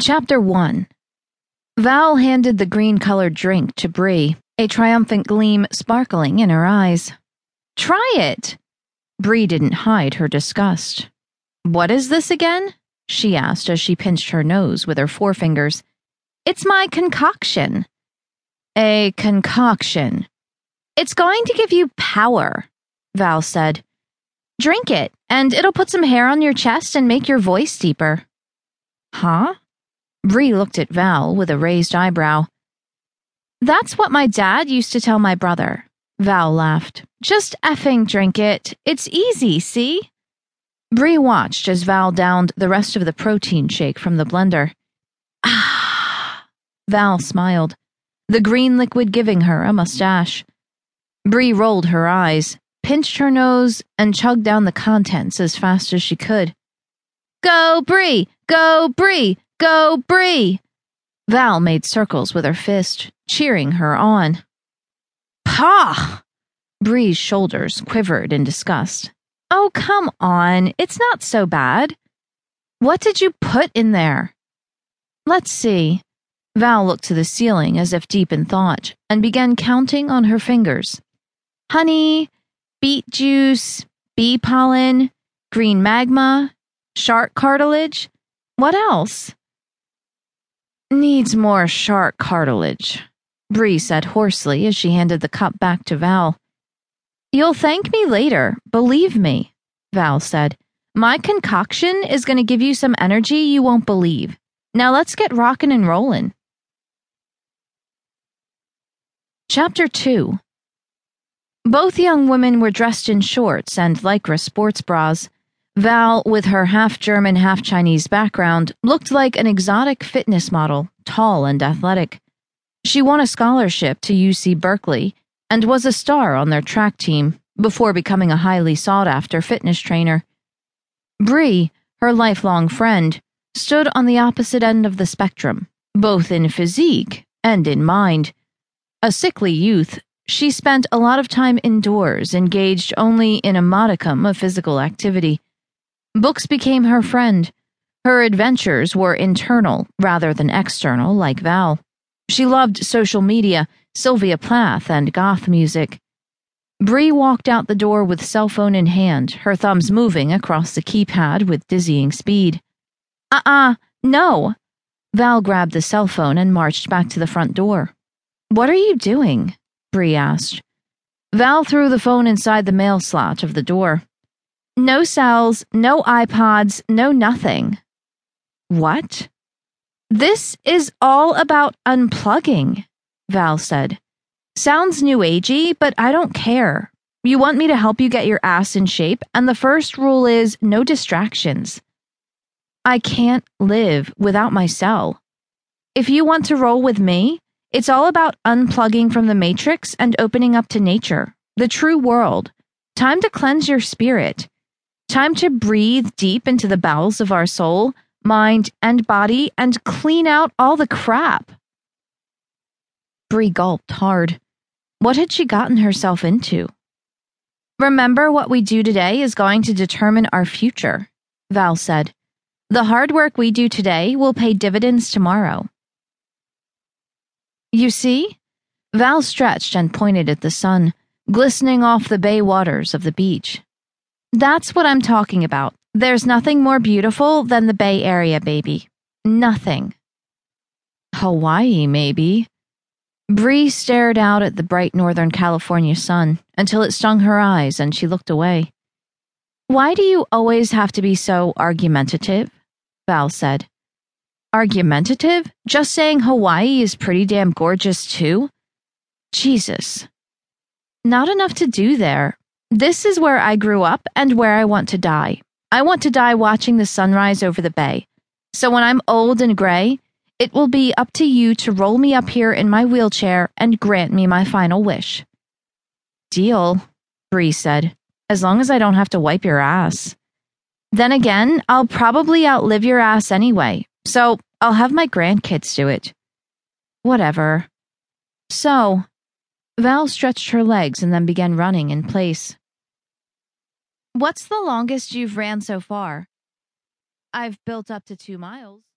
Chapter 1 Val handed the green colored drink to Bree, a triumphant gleam sparkling in her eyes. Try it! Bree didn't hide her disgust. What is this again? she asked as she pinched her nose with her forefingers. It's my concoction. A concoction. It's going to give you power, Val said. Drink it, and it'll put some hair on your chest and make your voice deeper. Huh? Bree looked at Val with a raised eyebrow. That's what my dad used to tell my brother. Val laughed. Just effing drink it. It's easy, see? Bree watched as Val downed the rest of the protein shake from the blender. Ah! Val smiled, the green liquid giving her a mustache. Bree rolled her eyes, pinched her nose, and chugged down the contents as fast as she could. Go, Bree! Go, Bree! Go, Bree! Val made circles with her fist, cheering her on. Pah! Bree's shoulders quivered in disgust. Oh, come on. It's not so bad. What did you put in there? Let's see. Val looked to the ceiling as if deep in thought and began counting on her fingers. Honey, beet juice, bee pollen, green magma, shark cartilage. What else? Needs more shark cartilage, Bree said hoarsely as she handed the cup back to Val. You'll thank me later, believe me, Val said. My concoction is going to give you some energy you won't believe. Now let's get rockin' and rollin'. Chapter 2 Both young women were dressed in shorts and lycra sports bras. Val, with her half German, half Chinese background, looked like an exotic fitness model, tall and athletic. She won a scholarship to UC Berkeley and was a star on their track team before becoming a highly sought after fitness trainer. Bree, her lifelong friend, stood on the opposite end of the spectrum, both in physique and in mind. A sickly youth, she spent a lot of time indoors, engaged only in a modicum of physical activity. Books became her friend. Her adventures were internal rather than external, like Val. She loved social media Sylvia Plath, and goth music. Bree walked out the door with cell phone in hand, her thumbs moving across the keypad with dizzying speed. Uh uh, no. Val grabbed the cell phone and marched back to the front door. What are you doing? Bree asked. Val threw the phone inside the mail slot of the door. No cells, no iPods, no nothing. What? This is all about unplugging. Val said. Sounds new agey, but I don't care. You want me to help you get your ass in shape, and the first rule is no distractions. I can't live without my cell. If you want to roll with me, it's all about unplugging from the matrix and opening up to nature, the true world. Time to cleanse your spirit. Time to breathe deep into the bowels of our soul, mind, and body and clean out all the crap. Bree gulped hard. What had she gotten herself into? Remember, what we do today is going to determine our future, Val said. The hard work we do today will pay dividends tomorrow. You see? Val stretched and pointed at the sun, glistening off the bay waters of the beach. That's what I'm talking about. There's nothing more beautiful than the Bay Area, baby. Nothing. Hawaii, maybe, Bree stared out at the bright Northern California sun until it stung her eyes and she looked away. Why do you always have to be so argumentative? Val said. Argumentative? Just saying Hawaii is pretty damn gorgeous, too? Jesus. Not enough to do there. This is where I grew up and where I want to die. I want to die watching the sunrise over the bay. So when I'm old and gray, it will be up to you to roll me up here in my wheelchair and grant me my final wish. Deal, Bree said, as long as I don't have to wipe your ass. Then again, I'll probably outlive your ass anyway, so I'll have my grandkids do it. Whatever. So, Val stretched her legs and then began running in place. What's the longest you've ran so far? I've built up to two miles.